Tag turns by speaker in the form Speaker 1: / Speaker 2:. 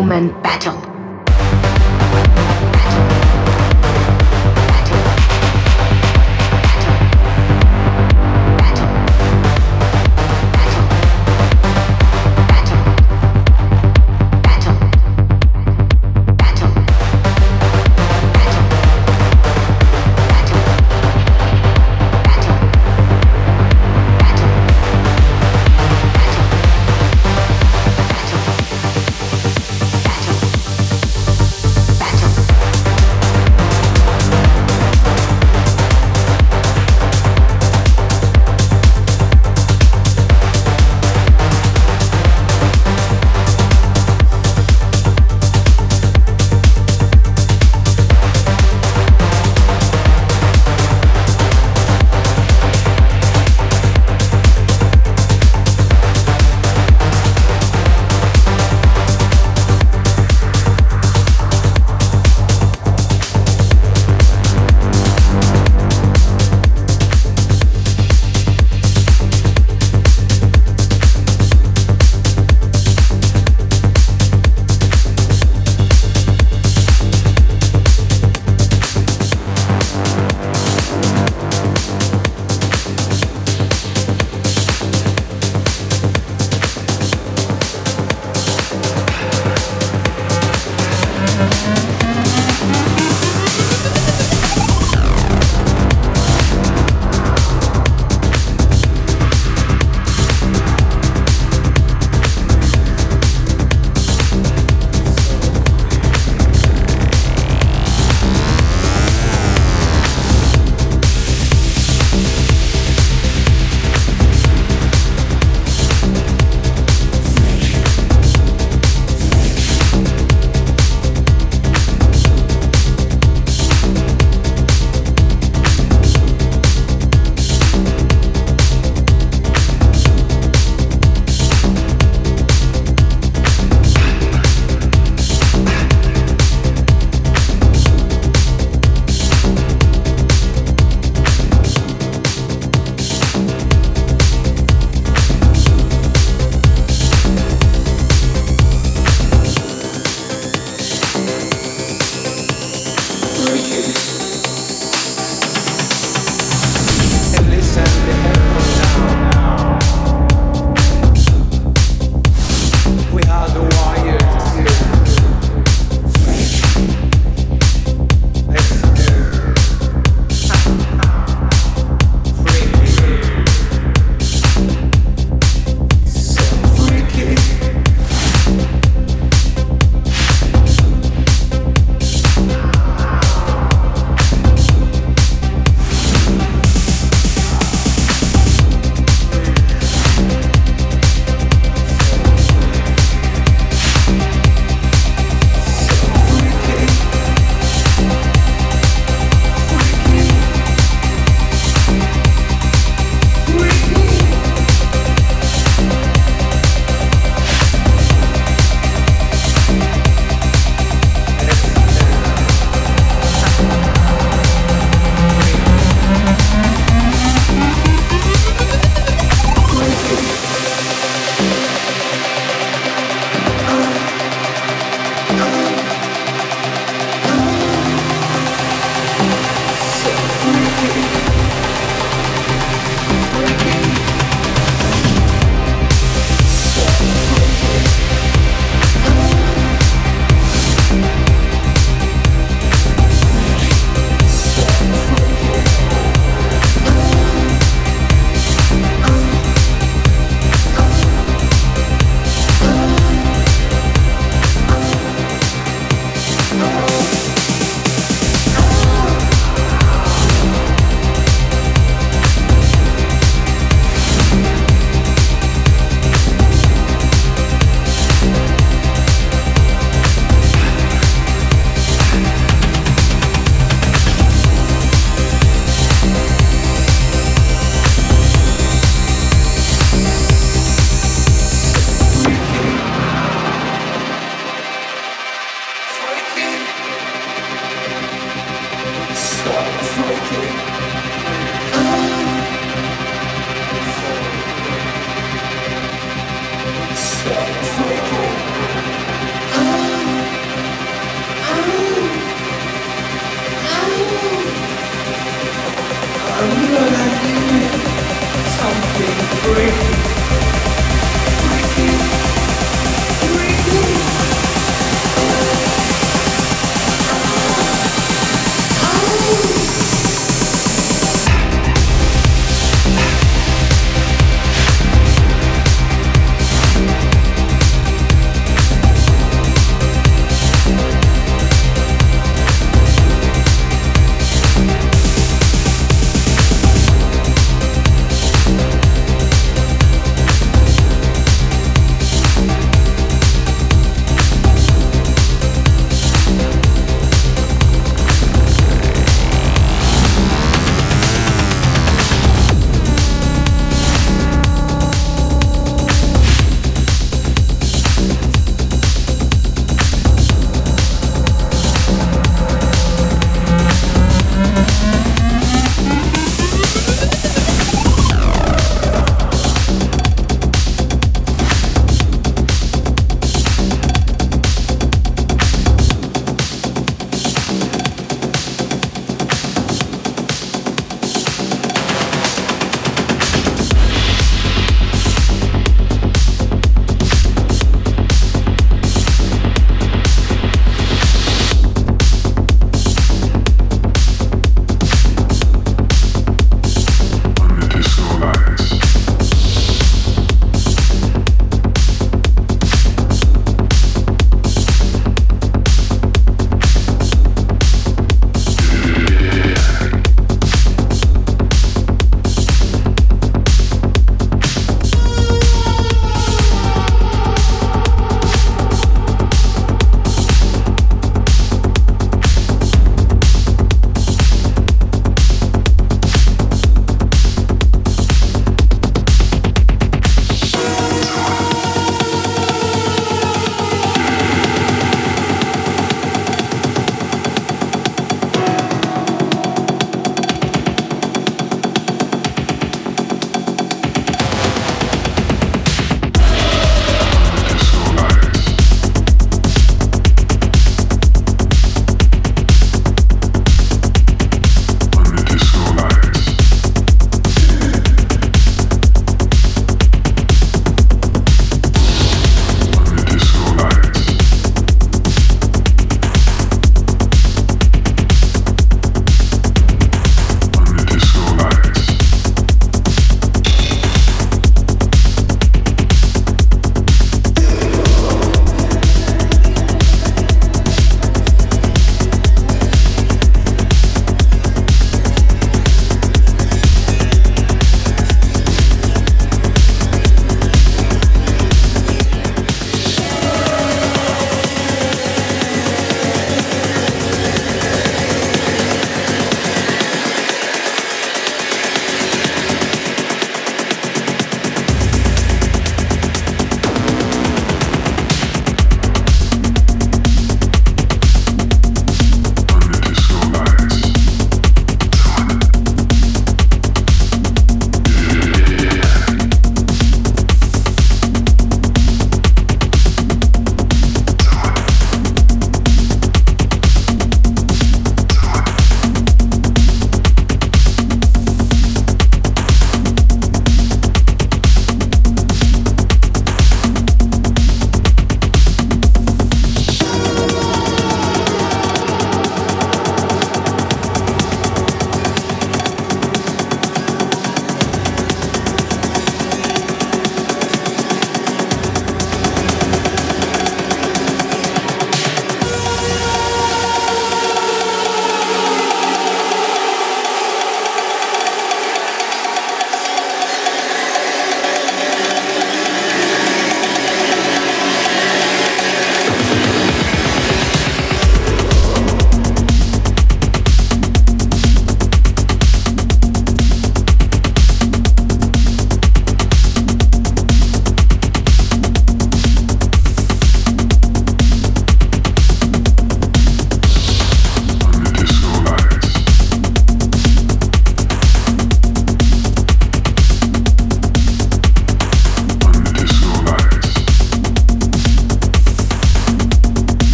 Speaker 1: foeman battle.